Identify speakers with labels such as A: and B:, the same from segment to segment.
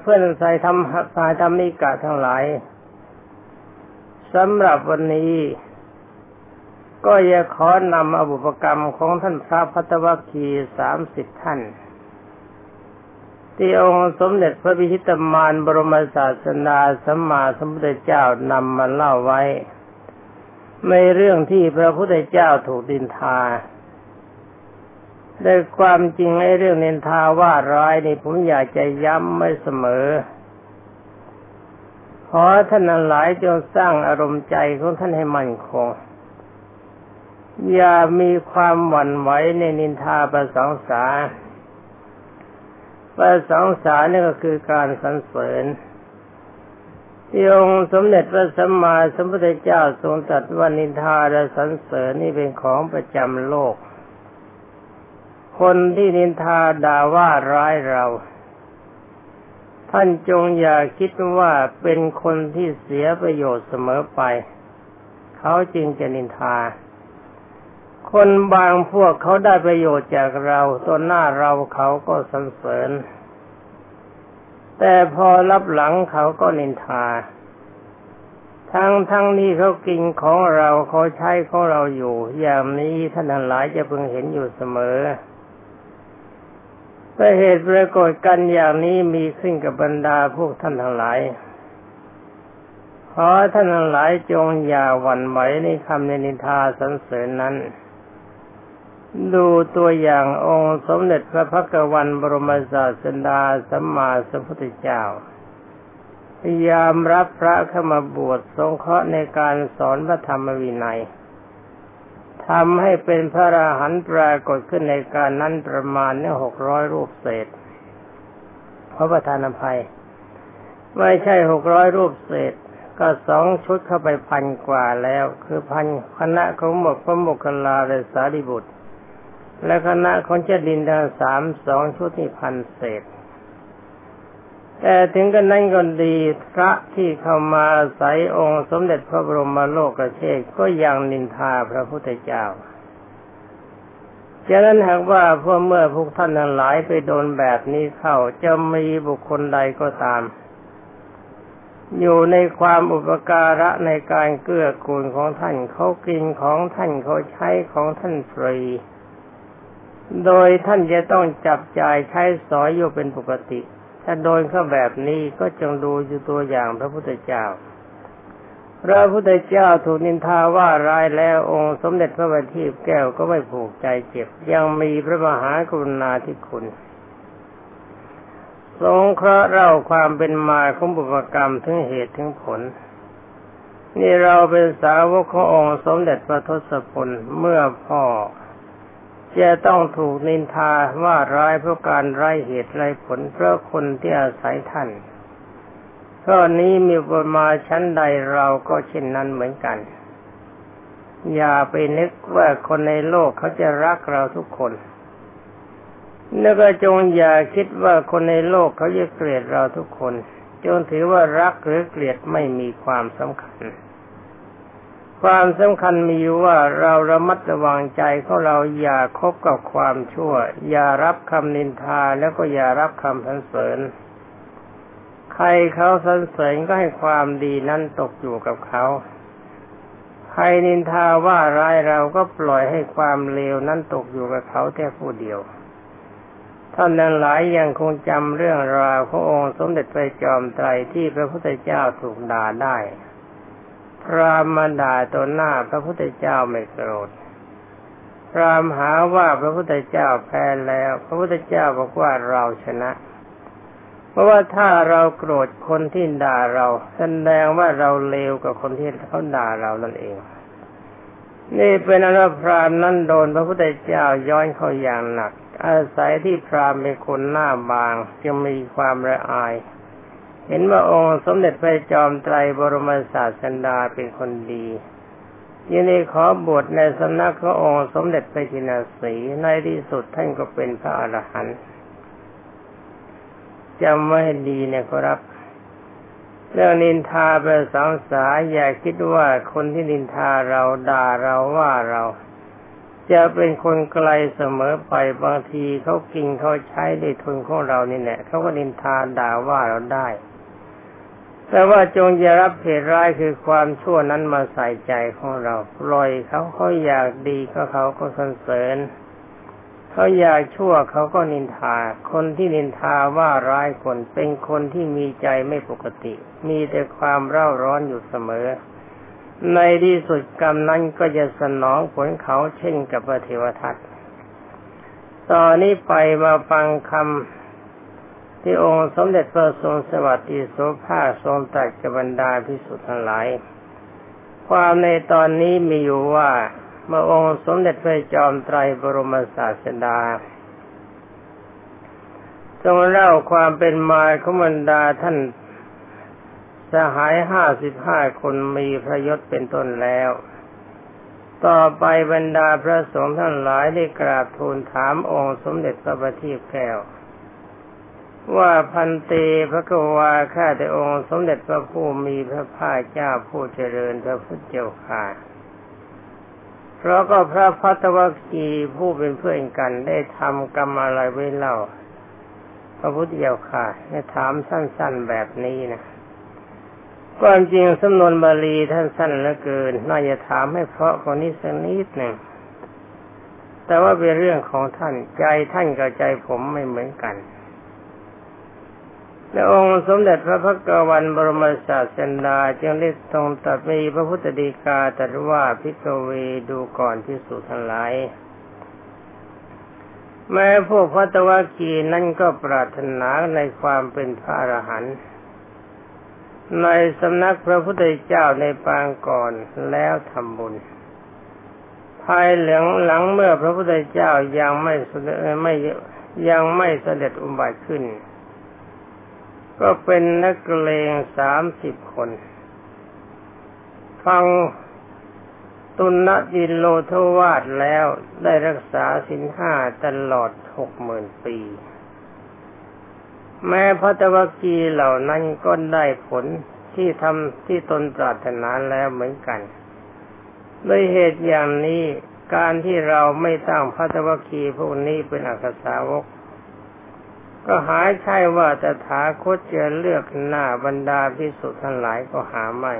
A: เพื่อนสายธรรมสายธรรมิกะทั้งหลายสำหรับวันนี้ ก็อยากขอนำอบุปกรรมของท่านพระพัตวคีสามสิบท่าน ที่องค์สมเด็จพระพิชิตมารบรมศาสนาสัมมาสัมพุทธเจ้านำมาเล่าไว้ ในเรื่องที่พระพุทธเจ้าถูกดินทา ด้วยความจริงไอ้เรื่องเนินทาว่าร้ายนี่ผมอยากจะย้ำไม่เสมอ ขอท่านหลายจงสร้างอารมณ์ใจของท่านให้มั่นคง อย่ามีความหวั่นไหวในนินทาประสองสาประสองสานี่ก็คือการสรรเสริญที่องค์สมเด็จพระสัมมาสัมพุทธเจ้าทรงตรัสว่านินทาและสรรเสริญนี่เป็นของประจำโลก คนที่นินทาด่าว่าร้ายเรา ท่านจงอย่าคิดว่าเป็นคนที่เสียประโยชน์เสมอไป เขาจริงจะนินทา คนบางพวกเขาได้ประโยชน์จากเราตัวหน้าเราเขาก็สรรเสริญ แต่พอรับหลังเขาก็นินทาทั้งทั้งนี้เขากินของเราเขาใช้ของเราอยู่ อย่างนี้ท่านหลายจะพึงเห็นอยู่เสมอ แต่เหตุปรากฏกันอย่างนี้มีขึ้นกับบรรดาพวกท่านทั้งหลายขอท่านทั้งหลายจงอย่าหวั่นไหวในคำในนิทาสรรเสริญนั้น ดูตัวอย่างองค์สมเด็จพระพักวันบรมศาสดาสัมมาสัมพุทธเจ้า พยายามรับพระเข้ามาบวชสงเคราะห์ในการสอนพระธรรมวินัย ทำให้เป็นพระราหันปรากฏขึ้นในการนั้นประมาณเนี่ยหกร้อยรูปเศษเพราะประธานอภัย ไม่ใช่หกร้อยรูปเศษ ก็สองชุดเข้าไปพันกว่าแล้ว คือพันคณะของหมกพระโมกขลาและสารีบุตร และคณะของเจดินทาสามสองชุดนี่พันเศษ แต่ถึงกันนั้นก็ดีพระที่เข้ามาใสองค์สมเด็จพระบรมโลกเชษก็ยังนินทาพระพุทธเจ้าฉะนั้นหากว่าพวกเมื่อพวกท่านทั้งหลายไปโดนแบบนี้เข้าจะมีบุคคลใดก็ตาม อยู่ในความอุปการะในการเกื้อกูลของท่านเขากินของท่านเขาใช้ของท่านฟรีโดยท่านจะต้องจับจ่ายใช้สอยอยู่เป็นปกติ ถ้าโดนเข้าแบบนี้ก็จงดูอยู่ตัวอย่างพระพุทธเจ้า พระพุทธเจ้าถูกนินทาว่าร้ายแล้วองค์สมเด็จพระบัณฑิตแก้วก็ไม่ผูกใจเจ็บ ยังมีพระมหากรุณาธิคุณสงเคราะห์เล่าความเป็นมาของบุพกรรมถึงเหตุถึงผล นี่เราเป็นสาวกขององค์สมเด็จพระทศพลเมื่อพ่อ จะต้องถูกนินทาว่าร้ายเพราะการไร้เหตุไร้ผลเพราะคนที่อาศัยท่านข้อนี้มีประมาชั้นใดเราก็เช่นนั้นเหมือนกัน อย่าไปนึกว่าคนในโลกเขาจะรักเราทุกคนแล้วก็จงอย่าคิดว่าคนในโลกเขาจะเกลียดเราทุกคน จงถือว่ารักหรือเกลียดไม่มีความสำคัญ ความสำคัญมีอยู่ว่าเราระมัดระวังใจของเราอย่าคบกับความชั่ว อย่ารับคำนินทาแล้วก็อย่ารับคำสรรเสริญ ใครเขาสรรเสริญก็ให้ความดีนั้นตกอยู่กับเขา ใครนินทาว่าร้ายเราก็ปล่อยให้ความเลวนั้นตกอยู่กับเขาแค่ผู้เดียวท่านนั้นหลายยังคงจำเรื่องราวขององค์สมเด็จพระจอมไตรที่พระพุทธเจ้าถูกด่าได้ พรามมาด่าตัวหน้าพระพุทธเจ้าไม่โกรธพรามหาว่าพระพุทธเจ้าแพ้แล้ว พระพุทธเจ้าบอกว่าเราชนะ เพราะว่าถ้าเราโกรธคนที่ด่าเราแสดงว่าเราเลวกับคนที่เขาด่าเรานั่นเอง นี่เป็นอนุพรามนั้นโดนพระพุทธเจ้าย้อนเข้าอย่างหนัก อาศัยที่พรามเป็นคนหน้าบางจึงมีความระอาย เห็นว่าองค์สมเด็จพระจอมไตรบรมศาสดาเป็นคนดียินดีขอบวชในสำนักขององค์สมเด็จพระจินาสีในที่สุดท่านก็เป็นพระอรหันต์จำไว้ดีนะครับ เรื่องนินทาเป็นสองสาอย่าคิดว่าคนที่นินทาเราด่าเราว่าเรา จะเป็นคนไกลเสมอไปบางทีเขากินเขาใช้ได้ทุนของเรานี่แหละเขาก็นินทาด่าว่าเราได้ แต่ว่าจงอย่ารับเหตุร้ายคือความชั่วนั้นมาใส่ใจของเราปล่อยเขาเขาอยากดีก็เขาก็สรรเสริญเขาอยากชั่วเขาก็นินทา คนที่นินทาว่าร้ายคนเป็นคนที่มีใจไม่ปกติ มีแต่ความเร่าร้อนอยู่เสมอ ในที่สุดกรรมนั้นก็จะสนองผลเขาเช่นกับพระเทวทัตตอนนี้ไปมาฟังคำ ที่องค์สมเด็จพระทรงสวัสดิโสภาทรงตรัสกับบรรดาพิสุทธิ์ทั้งหลาย ความในตอนนี้มีอยู่ว่าเมื่อองค์สมเด็จพระจอมไตรบรมศาสดาทรงเล่าความเป็นมาของบรรดาท่านสหายห้าสิบห้าคนมีพระยศเป็นต้นแล้ว ต่อไปบรรดาพระสงฆ์ท่านหลายได้กราบทูลถามองค์สมเด็จพระบัณฑิตแก้ว ว่าพันเตพระกวาข้าแต่องค์สมเด็จพระผู้มีพระภาคเจ้าผู้เจริญพระพุทธเจ้าค่ะเพราะก็พระพัทวคีผู้เป็นเพื่อนกันได้ทำกรรมอะไรไว้เล่า พระพุทธเจ้าค่ะให้ถามสั้น ๆแบบนี้นะความจริงสำนวนบาลีท่านสั้นเหลือเกิน น่าจะถามให้เพราะคนนี้สักนิดหนึ่งแต่ว่าเป็นเรื่องของท่านใจท่านกับใจผมไม่เหมือนกัน และองค์สมเด็จพระพักวันบรมศาสดาจึงได้ทรงตรัสมีพระพุทธดีกาตรัสว่าพิกเวดูก่อนพิสุทั้งหลายแม้พวกพัตวคีนั้นก็ปรารถนาในความเป็นพระอรหันต์ในสำนักพระพุทธเจ้าในปางก่อนแล้วทำบุญ ภายหลังหลังเมื่อพระพุทธเจ้ายังไม่ไม่ยังไม่เสด็จอุบัติขึ้น ก็เป็นนักเลงสามสิบคน ฟังตุนดินโลทวาดแล้วได้รักษาสินห้าตลอดหกหมื่นปี แม้พระตวกีเหล่านั้นก็ได้ผลที่ทำที่ตนปรารถนาแล้วเหมือนกันด้วยเหตุอย่างนี้การที่เราไม่ตั้งพระตวกีพวกนี้เป็นอักษาวก ก็หายใช่ว่าจะถาคตจะเลือกหน้าบรรดาพิสุทธ์ทั้งหลายก็หาไม่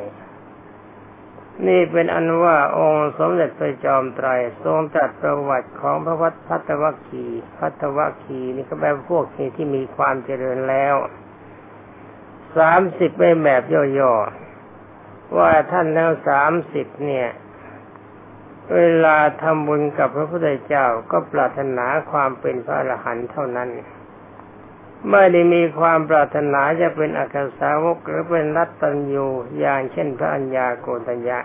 A: นี่เป็นอันว่าองค์สมเด็จพระจอมไตรทรงจัดประวัติของพระวัดพัทวคีพัทวคีนี่ก็แปลพวกนี้ที่มีความเจริญแล้วสามสิบเป็นแบบย่อๆว่าท่านแล้วสามสิบเนี่ย เวลาทำบุญกับพระพุทธเจ้าก็ปรารถนาความเป็นพระอรหันต์เท่านั้น ไม่ได้มีความปรารถนาจะเป็นอักษาวกหรือเป็นรัตตัญญูอย่างเช่นพระัญญาโกตัญญา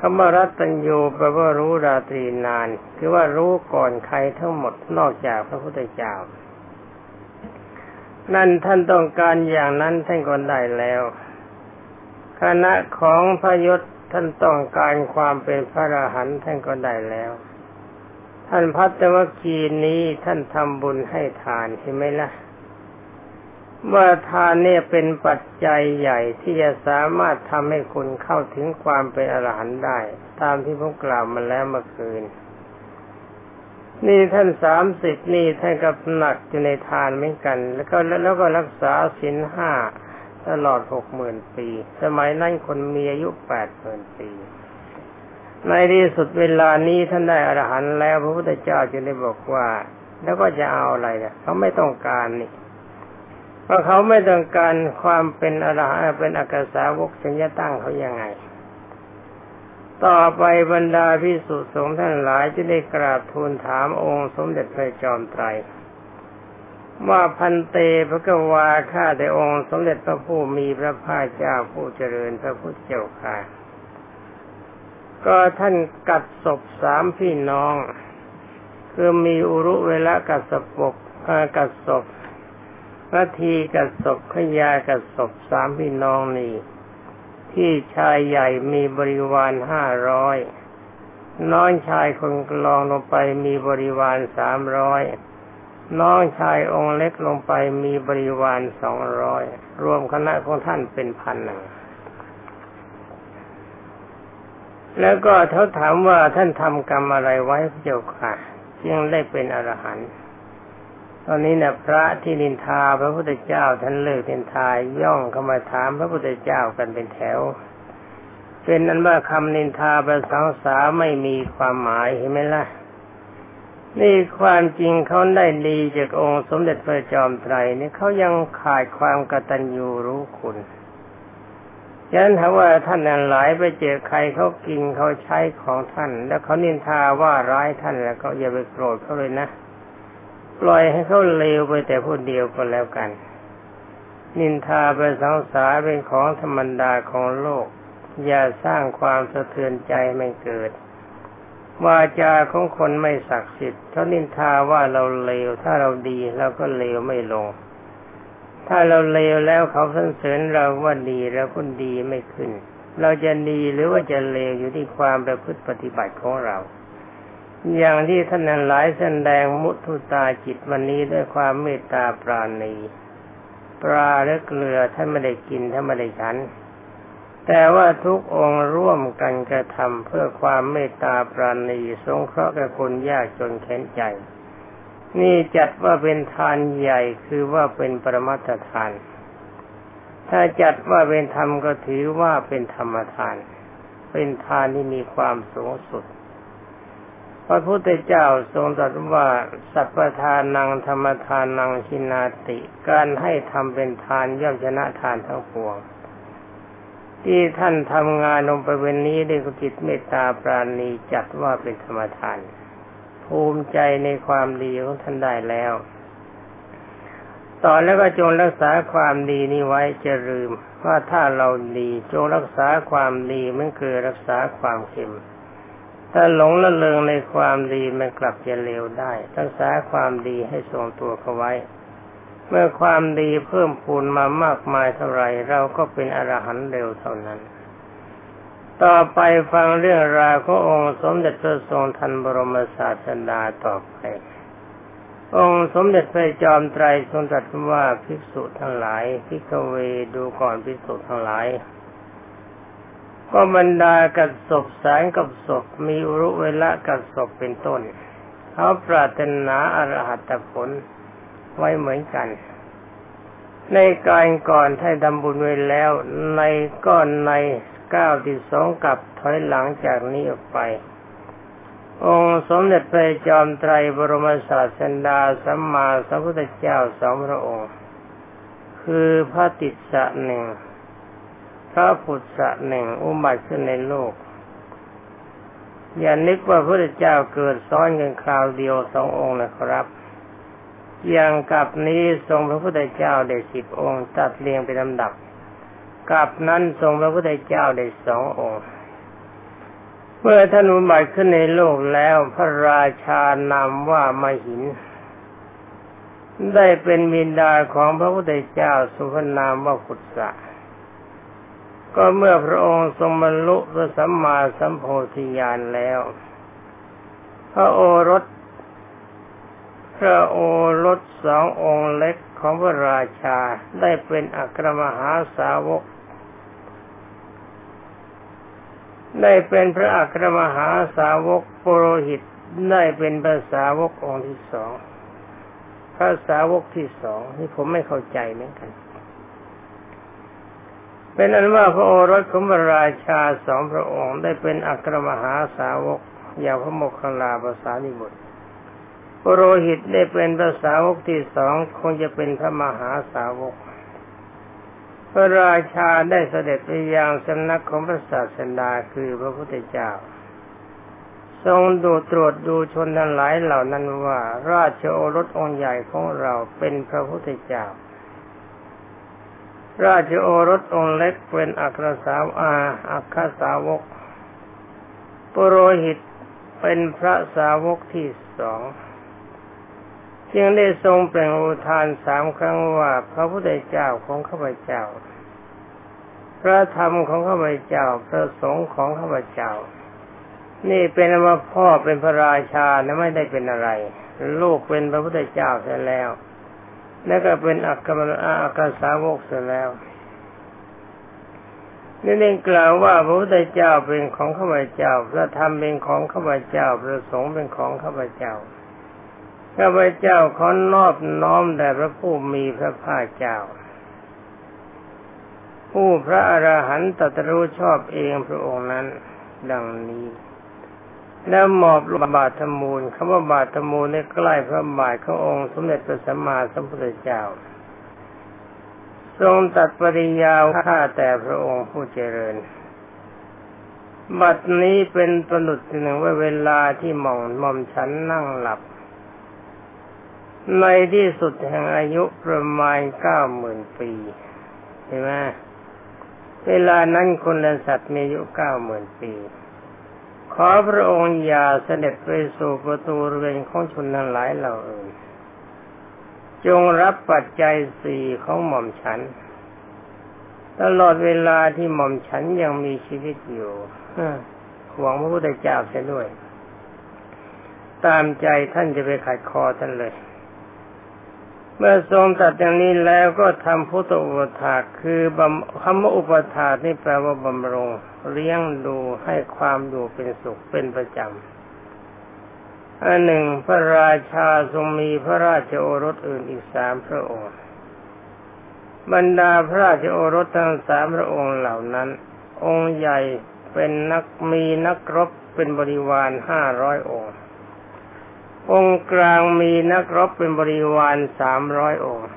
A: คำว่ารัตตัญญูแปลว่ารู้ราตรีนาน คือว่ารู้ก่อนใครทั้งหมดนอกจากพระพุทธเจ้า นั่นท่านต้องการอย่างนั้นท่านก็ได้แล้ว คณะของพระยศท่านต้องการความเป็นพระอรหันต์ท่านก็ได้แล้ว ท่านพัฒวคีนี้ท่านทำบุญให้ทานเห็นไหมละ่ะว่าทานเนี่ยเป็นปัจจัยใหญ่ที่จะสามารถทำให้คุณเข้าถึงความเป็นอรหันต์ได้ ตามที่ผมกล่าวมาแล้วเมื่อคืน นี่ท่านสามสิบนี่ท่านกับหนักอยู่ในทานเหมือนกัน แล้วก็แล้วก็รักษาศีลห้าตลอดหกหมื่นปี สมัยนั้นคนมีอายุแปดหมื่นปี ในที่สุดเวลานี้ท่านได้อรหันต์แล้วพระพุทธเจ้าจึงได้บอกว่า แล้วก็จะเอาอะไรเนี่ยเขาไม่ต้องการนี่เพราะเขาไม่ต้องการความเป็นอรหันต์เป็นอักษาวกสัญญาตั้งเขายังไง ต่อไปบรรดาพิสุสงฆ์ท่านหลายจะได้กราบทูลถามองค์สมเด็จพระจอมไตรว่าพันเตพระกวาข้าแต่องค์สมเด็จพระผู้มีพระภาคเจ้าผู้เจริญพระพุทธเจ้าค่ะ ก็ท่านกัดศพสามพี่น้อง คือมีอุรุเวลากัดศพกกัดศพนาทีกัดศพขยากัดศพสามพี่น้องนี่ที่ชายใหญ่มีบริวารห้าร้อยน้องชายคนกลองลงไปมีบริวารสามร้อยน้องชายองค์เล็กลงไปมีบริวารสองร้อยรวมคณะของท่านเป็นพันหนึ่ง แล้วก็เขาถามว่าท่านทำกรรมอะไรไว้พระเจ้าค่ะยังได้เป็นอรหันต์ตอนนี้เนี่ยพระที่นินทาพระพุทธเจ้าท่านเลิกนินทาย่องเข้ามาถามพระพุทธเจ้ากันเป็นแถว เป็นนั้นว่าคำนินทาประสังสาไม่มีความหมายเห็นไหมล่ะนี่ความจริงเขาได้ดีจากองค์สมเด็จพระจอมไตรนี่เขายังขาดความกตัญญูรู้คุณ ฉะนั้นถ้าว่าท่านนั้นหลายไปเจอใครเขากินเขาใช้ของท่าน แล้วเขานินทาว่าร้ายท่านแล้วก็อย่าไปโกรธเขาเลยนะปล่อยให้เขาเลวไปแต่ผู้เดียวก็แล้วกัน นินทาไปสังสารเป็นของธรรมดาของโลก อย่าสร้างความสะเทือนใจไม่เกิดวาจาของคนไม่ศักดิ์สิทธิ์เขานินทาว่าเราเลวถ้าเราดีเราก็เลวไม่ลง ถ้าเราเลวแล้วเขาสรรเสริญเราว่าดีแล้วคนดีไม่ขึ้น เราจะดีหรือว่าจะเลวอยู่ที่ความประพฤติปฏิบัติของเรา อย่างที่ท่านหลายแสดงมุทุตาจิตวันนี้ด้วยความเมตตาปราณี ปลาและเกลือท่านไม่ได้กินท่านไม่ได้ฉันแต่ว่าทุกองค์ร่วมกันกระทำเพื่อความเมตตาปราณี สงเคราะห์กับคนยากจนแค้นใจ นี่จัดว่าเป็นทานใหญ่คือว่าเป็นปรมัตทาน ถ้าจัดว่าเป็นธรรมก็ถือว่าเป็นธรรมทาน เป็นทานที่มีความสูงสุด พระพุทธเจ้าทรงตรัสว่าสัพพทานังธรรมทานังชินาติ การให้ทำเป็นทานย่อมชนะทานทั้งปวงที่ท่านทำงานลงไปเวนนี้ด้วยจิตเมตตาปราณีจัดว่าเป็นธรรมทาน ภูมิใจในความดีของท่านได้แล้ว ต่อแล้วก็จงรักษาความดีนี้ไว้จะลืม ว่าถ้าเราดีจงรักษาความดีมันคือรักษาความเข็มถ้าหลงละเลงในความดีมันกลับจะเลวได้ รักษาความดีให้ทรงตัวเขาไว้ เมื่อความดีเพิ่มพูนมามากมายเท่าไรเราก็เป็นอรหันต์เร็วเท่านั้น ต่อไปฟังเรื่องราวขององค์สมเด็จพระทรงทันบรมศาสดาต่อไป องค์สมเด็จพระจอมไตรทรงตรัสว่าภิกษุทั้งหลายภิกเวดูก่อนภิกษุทั้งหลาย ก็บรรดากัดศพสารกับศพมีอุรุเวละกัดศพเป็นต้นเขาปรารถนาอรหัตผลไว้เหมือนกันในการก่อนให้ดำบุญไว้แล้ว ในก้อนใน ก้าที่สองกับถอยหลังจากนี้ออกไป องค์สมเด็จพระจอมไตรบรมศาสดาสัมมาสัมพุทธเจ้าสองพระองค์ คือพระติสสะหนึ่งพระพุทธะหนึ่งอุบัติขึ้นในโลก อย่านึกว่าพระเจ้าเกิดซ้อนกันคราวเดียวสององค์นะครับอย่างกับนี้ทรงพระพุทธเจ้าได้สิบองค์ตัดเรียงเป็นลำดับ กับนั้นทรงพระพุทธเจ้าได้สององค์ เมื่อท่านอุบัติขึ้นในโลกแล้วพระราชานามว่ามหิน ได้เป็นมินดาของพระพุทธเจ้าสุพนามว่าขุสะก็เมื่อพระองค์ทรงบรรลุพระสัมมาสัมโพธิญาณแล้ว พระโอรสพระโอรสสององค์เล็กของพระราชาได้เป็นอัครมหาสาวก ได้เป็นพระอัครมหาสาวกปุโรหิตได้เป็นพระสาวกองค์ที่สองพระสาวกที่สองนี่ผมไม่เข้าใจเหมือนกัน เป็นอันว่าพระโอรสของพระราชาสองพระองค์ได้เป็นอัครมหาสาวกอย่างพระโมคคัลลาภาษานิบุตรปโรหิตได้เป็นภาษาวกที่สองคงจะเป็นพระมหาสาวก พระราชาได้เสด็จไปยังสำนักของพระศาสดาคือพระพุทธเจ้า ทรงดูตรวจดูชนทั้งหลายเหล่านั้นว่า ราชโอรสองค์ใหญ่ของเราเป็นพระพุทธเจ้า ราชโอรสองค์เล็กเป็นอัครสาวอาอัครสาวกปุโรหิตเป็นพระสาวกที่สอง จึงได้ทรงเปล่งอุทานสามครั้งว่า พระพุทธเจ้าของข้าพเจ้า พระธรรมของข้าพเจ้า พระสงฆ์ของข้าพเจ้า นี่เป็นว่าพ่อเป็นพระราชานะไม่ได้เป็นอะไร ลูกเป็นพระพุทธเจ้าเสียแล้ว แล้วก็เป็นอักขมอักสาวกเสร็จแล้วนี่เองกล่าวว่าพระพุทธเจ้าเป็นของข้าพเจ้า พระธรรมเป็นของข้าพเจ้า พระสงฆ์เป็นของข้าพเจ้า ข้าพเจ้าขอนอบน้อมแด่พระผู้มีพระภาคเจ้า ผู้พระอรหันตตรู้ชอบเองพระองค์นั้น ดังนี้ แล้วมอบลบาทมูลคำว่าบาทมูลในใกล้พระบาทขององค์สมเด็จพระสัมมาสัมพุทธเจ้า ทรงตัดปริยาวข้าแต่พระองค์ผู้เจริญบัดนี้เป็นประดุษหนึ่งว่าเวลาที่หม่อมหม่อมฉันนั่งหลับ ในที่สุดแห่งอายุประมาณเก้าหมื่นปีเห็นไหมเวลานั้นคนและสัตว์มีอายุเก้าหมื่นปี ขอพระองค์อย่าเสด็จไปสู่ประตูเรือนของชนทั้งหลายเหล่าอื่น จงรับปัจจัยสี่ของหม่อมฉัน ตลอดเวลาที่หม่อมฉันยังมีชีวิตอยู่หวังพระพุทธเจ้าเสียด้วย ตามใจท่านจะไปขัดคอท่านเลย เมื่อทรงตัดอย่างนี้แล้วก็ทำพุทธอุปถาคือบคำว่าอุปถานี่แปลว่าบำรงเลี้ยงดูให้ความอยู่เป็นสุขเป็นประจำอันหนึ่งพระราชาทรงมีพระราชโอรสอื่นอีกสามพระองค์ บรรดาพระราชโอรสทั้งสามพระองค์เหล่านั้น องค์ใหญ่เป็นนักมีนักรบเป็นบริวารห้าร้อยองค์ องค์กลางมีนักรบเป็นบริวารสามร้อยองค์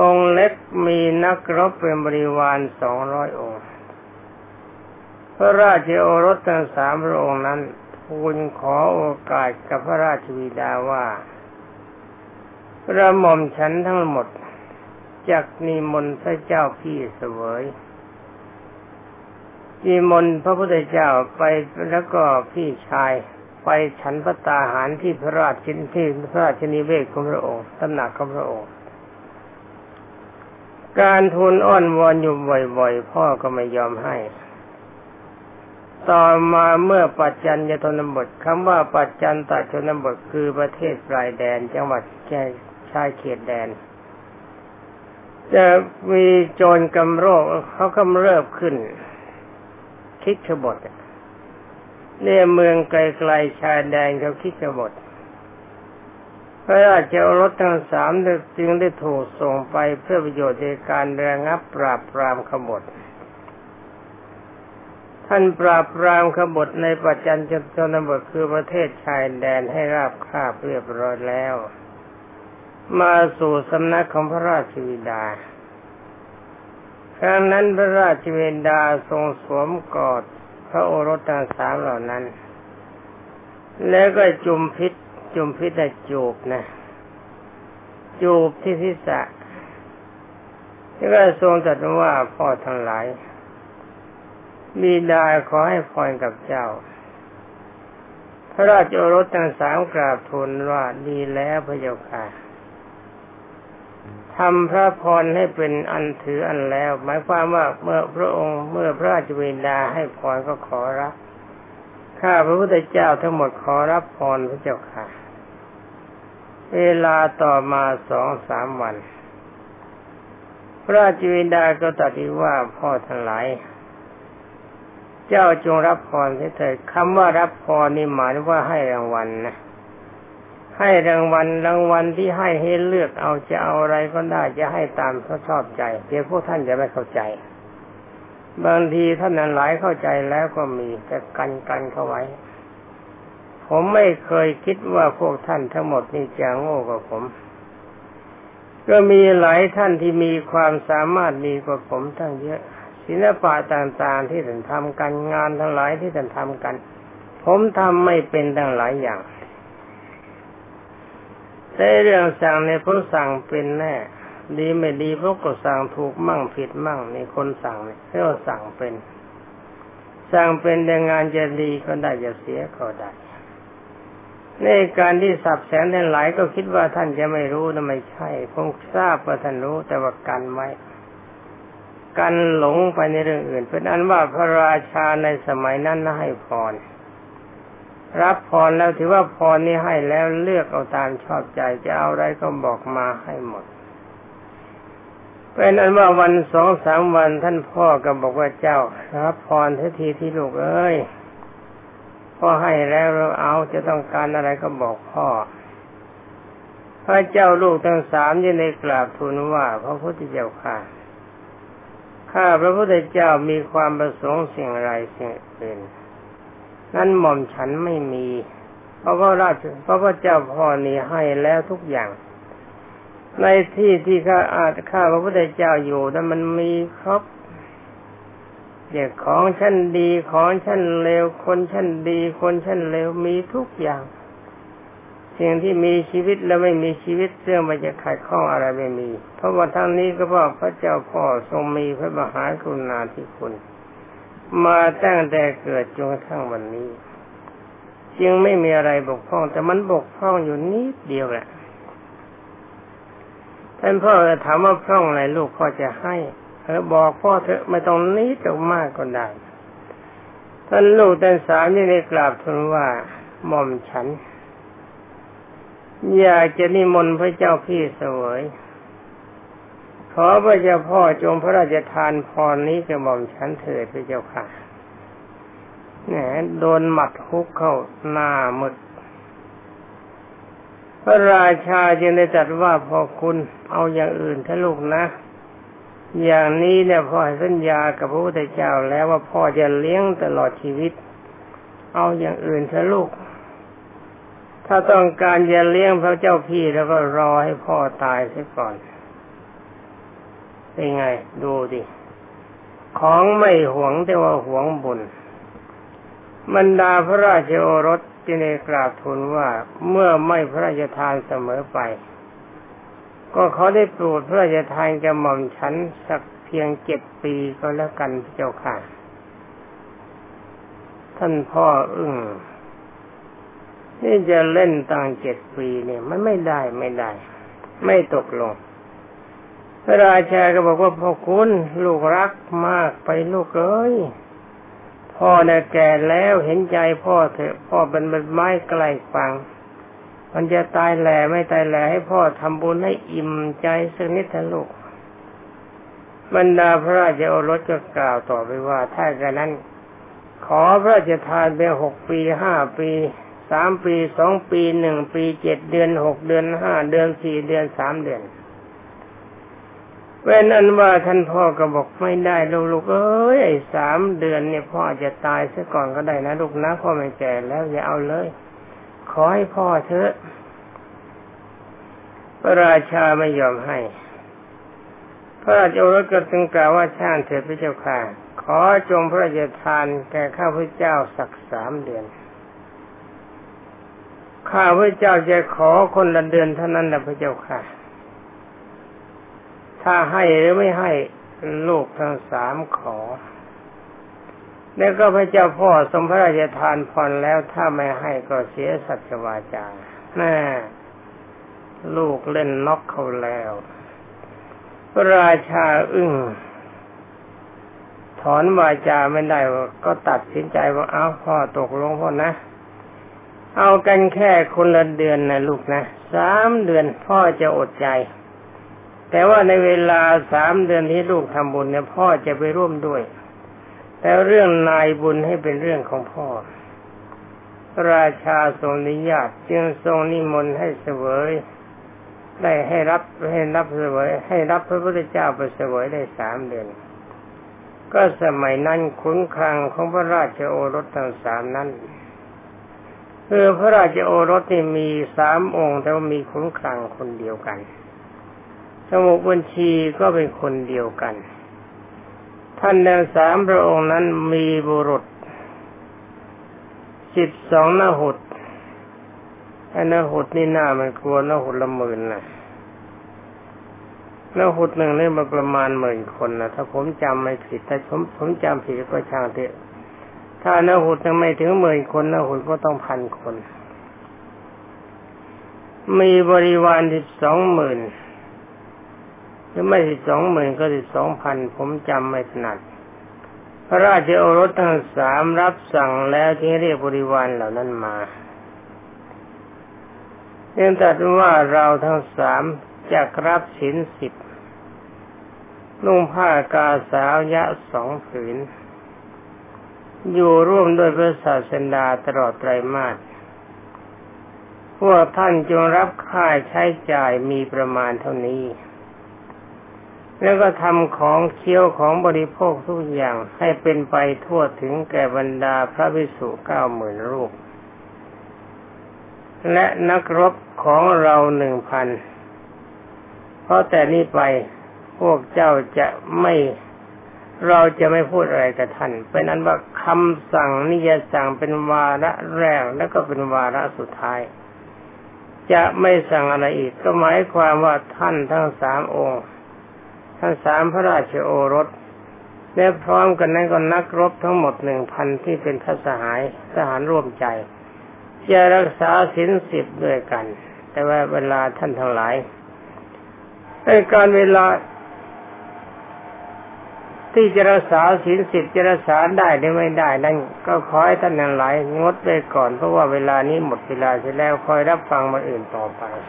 A: องค์เล็กมีนักรบเป็นบริวารสองร้อยองค์ พระราชโอรสทั้งสามพระองค์นั้นทูลขอโอกาสกับพระราชวิดาว่าพระหม่อมฉันทั้งหมดจากนิมนต์พระเจ้าพี่เสวยนิมนต์พระพุทธเจ้าไปแล้วก็พี่ชาย ไปฉันพระตาหารที่พระราชินที่พระราชนิเวศของพระองค์ตำหนักของพระองค์ การทูลอ้อนวอนอยู่บ่อยๆ พ่อก็ไม่ยอมให้ ต่อมาเมื่อปัจจันยทนบทคำว่าปัจจันตชนบทคือประเทศปลายแดน จังหวัดแค่ชายเขตแดน จะมีโจรกำโรคเขากำเริบขึ้นคิดขบฏ เนี่ยเมืองไกลๆชายแดนเขาคิดจะหมดพระราชโอรสทั้งสามจึงได้ถูกส่งไปเพื่อประโยชน์ในการระงับปราบปรามขบฏท่านปราบปรามขบฏในปัจจันจนบทคือประเทศชายแดนให้ราบคาบเรียบร้อยแล้ว มาสู่สำนักของพระราชวิดา ครั้งนั้นพระราชวิดาทรงสวมกอด พระโอรสทั้งสามเหล่านั้น แล้วก็จุมพิษ จุมพิษได้จูบนะ จูบที่ศีรษะแล้วก็ทรงตรัสว่าพ่อทั้งหลาย มีดาขอให้พรกับเจ้า พระราชโอรสทั้งสามกราบทูลว่าดีแล้วพระเจ้าค่ะ ทำพระพรให้เป็นอันถืออันแล้ว หมายความว่าเมื่อพระองค์เมื่อพระราชวินดาให้พรก็ขอรับ ข้าพระพุทธเจ้าทั้งหมดขอรับพรพระเจ้าค่ะ เวลาต่อมาสองสามวัน พระราชวินดาก็ตรัสว่าพ่อทั้งหลายเจ้าจงรับพรเถิดคำว่ารับพรนี่หมายว่าให้รางวัลนะ ให้รางวัลรางวัลที่ให้ให้เลือกเอาจะเอาอะไรก็ได้จะให้ตามเขาชอบใจเดี๋ยวพวกท่านจะไม่เข้าใจ บางทีท่านนั้นหลายเข้าใจแล้วก็มีแต่กันกันเข้าไว้ ผมไม่เคยคิดว่าพวกท่านทั้งหมดนี่จะโง่กว่าผม ก็มีหลายท่านที่มีความสามารถดีกว่าผมทั้งเยอะศิลปะต่างๆที่ท่านทำกันงานทั้งหลายที่ท่านทำกัน ผมทำไม่เป็นทั้งหลายอย่าง แต่เรื่องสั่งในพระสั่งเป็นแน่ ดีไม่ดีพวกก็สั่งถูกมั่งผิดมั่งในคนสั่งเนี่ยเขาสั่งเป็น สั่งเป็นแต่งานจะดีก็ได้จะเสียก็ได้ในการที่สับแสนทั้งหลายก็คิดว่าท่านจะไม่รู้นะไม่ใช่คงทราบว่าท่านรู้แต่ว่ากันไว้กันหลงไปในเรื่องอื่น เป็นอันว่าพระราชาในสมัยนั้นให้พร รับพรแล้วถือว่าพรนี้ให้แล้วเลือกเอาตามชอบใจจะเอาอะไรก็บอกมาให้หมดเป็นอันว่าวันสองสามวันท่านพ่อก็บอกว่าเจ้ารับพรทันทีที่ลูกเอ้ยพ่อให้แล้วเราเอาจะต้องการอะไรก็บอกพ่อพระเจ้าลูกทั้งสามยังได้กราบทูลว่าพระพุทธเจ้าค่ะข้าพระพุทธเจ้ามีความประสงค์สิ่งไรสิ่งอื่น นั้นหม่อมฉันไม่มี เพราะว่าราชเพราะพระเจ้าพ่อนี้ให้แล้วทุกอย่าง ในที่ที่ข้าอาจข้าพระพุทธเจ้าอยู่นั้นมันมีครบเด็กของชั้นดีของชั้นเลวคนชั้นดี คนชั้นเลวมีทุกอย่างสิ่งที่มีชีวิตและไม่มีชีวิตเรื่องมันจะขัดข้องอะไรไม่มี เพราะว่าทั้งนี้ก็เพราะพระเจ้าพ่อทรงมีพระมหากรุณาธิคุณ มาตั้งแต่เกิดจนกระทั่งวันนี้ จึงไม่มีอะไรบกพร่อง แต่มันบกพร่องอยู่นิดเดียวแหละท่านพ่อจะถามว่าพร่องอะไรลูกพ่อจะให้เออบอกพ่อเถอะไม่ต้องนิดมากก็ได้ท่านลูกท่านสามนี่ได้กราบทูลว่าหม่อมฉัน อยากจะนิมนต์พระเจ้าพี่เสวย ขอพระเจ้าพ่อจงพระราชทานพรนี้จะหม่อมฉันเถิดพระเจ้าค่ะแหนโดนหมัดฮุกเข้าหน้ามึดพระราชาจึงได้จัดว่าพอคุณเอาอย่างอื่นถ้าลูกนะ อย่างนี้เนี่ยพ่อสัญญากับพระพุทธเจ้าแล้วว่าพ่อจะเลี้ยงตลอดชีวิต เอาอย่างอื่นถ้าลูก ถ้าต้องการจะเลี้ยงพระเจ้าพี่แล้วก็รอให้พ่อตายเสียก่อน เป็นไง ดูดิของไม่หวงแต่ว่าหวงบุญบรรดาพระราชโอรสจึงได้กราบทูลว่าเมื่อไม่พระราชทานเสมอไป ก็เขาได้โปรดพระราชทานแก่หม่อมฉันสักเพียงเจ็ดปีก็แล้วกันเจ้าค่ะ ท่านพ่ออึ้งนี่จะเล่นตั้งเจ็ดปีเนี่ย มันไม่ได้ไม่ได้ ไม่ตกลง พระราชาก็บอกว่าพ่อคุณลูกรักมากไปลูกเอ้ยพ่อเนี่ยแก่แล้วเห็นใจพ่อเถอะพ่อเป็นไม้ไกลฟัง มันจะตายแหล่ไม่ตายแหล่ให้พ่อทำบุญให้อิ่มใจสักนิดเถอะลูกบรรดาพระราชโอรสก็กล่าวต่อไปว่า ถ้ากันนั้น ขอพระราชทานไปหกปีห้าปีสามปีสองปีหนึ่งปีเจ็ดเดือนหกเดือนห้าเดือนสี่เดือนสามเดือน เว้นอันว่าท่านพ่อก็บอกไม่ได้ลูกๆเอ้ยสามเดือนเนี่ยพ่อจะตายซะก่อนก็ได้นะลูกนะพ่อไม่แก่แล้วอย่าเอาเลย ขอให้พ่อเถอะพระราชาไม่ยอมให้ พระราชโอรสก็จึงกล่าวว่าช่างเถิดพระเจ้าค่ะ ขอจงพระราชทานแก่ข้าพเจ้าสักสามเดือน ข้าพระเจ้าจะขอคนละเดือนเท่านั้นนะพระเจ้าค่ะ ถ้าให้หรือไม่ให้ลูกทั้งสามขอ แล้วก็พระเจ้าพ่อสมพระราชทานพรแล้วถ้าไม่ให้ก็เสียสัจวาจาแน่ลูกเล่นน็อกเขาแล้วระราชาอึ้งถอนวาจาไม่ได้ก็ตัดสินใจว่าเอาพ่อตกลงพ่อนะ เอากันแค่คนละเดือนนะลูกนะสามเดือนพ่อจะอดใจ แต่ว่าในเวลาสามเดือนที่ลูกทำบุญเนี่ยพ่อจะไปร่วมด้วย แต่เรื่องนายบุญให้เป็นเรื่องของพ่อ ราชาทรงนิยาตจึงทรงนิมนต์ให้เสวย ได้ให้รับให้รับเสวย ให้รับพระพุทธเจ้าไปเสวยได้สามเดือน ก็สมัยนั้นขุนคลังของพระราชโอรสทั้งสามนั้นคือพระราชโอรสที่มีสามองค์แต่ว่ามีขุนคลังคนเดียวกัน สมุบัญชีก็เป็นคนเดียวกัน ท่านทั้งสามพระองค์นั้นมีบุรุษสิบสองนาหุดไอ้นาหุดนี่หน้ามันกลัวนาหุดละหมื่นนะนาหุดหนึ่งนี่มันประมาณหมื่นคนนะถ้าผมจำไม่ผิดถ้าผมผมจำผิดก็ช่างเถอะถ้านาหุดยังไม่ถึงหมื่นคนนาหุดก็ต้องพันคน มีบริวารสิบสองหมื่น รือไม่สิบสองหมื่นก็สิบสองพันผมจำไม่ถนัด พระราชโอรสทั้งสามรับสั่งแล้วที่เรียกบริวารเหล่านั้นมาเนื่องจากว่าเราทั้งสามจะรับสินสิบนุ่งผ้ากาสาวยะสองผืน อยู่ร่วมด้วยพระศาสดาตลอดไตรมาสพวกท่านจงรับค่าใช้จ่ายมีประมาณเท่านี้ แล้วก็ทำของเคี้ยวของบริโภคทุกอย่างให้เป็นไปทั่วถึงแก่บรรดาพระภิกษุเก้าหมื่นรูป และนักรบของเราหนึ่งพัน เพราะแต่นี้ไปพวกเจ้าจะไม่เราจะไม่พูดอะไรกับท่าน เป็นอันว่าคำสั่งนิยสั่งเป็นวาระแรกแล้วก็เป็นวาระสุดท้าย จะไม่สั่งอะไรอีกก็หมายความว่าท่านทั้งสามองค์ ทั้งสามพระราชโอรส และพร้อมกันนั้นก็นักรบทั้งหมดหนึ่งพันที่เป็นทสหายทหารร่วมใจจะรักษาศีลสิบด้วยกัน แต่ว่าเวลาท่านทั้งหลายในการเวลา ที่จะรักษาศีลสิบจะรักษาได้หรือไม่ได้ นั่นก็ขอให้ท่านทั้งหลายงดไปก่อนเพราะว่าเวลานี้หมดเวลาเสร็จแล้วคอยรับฟังมาอื่นต่อไป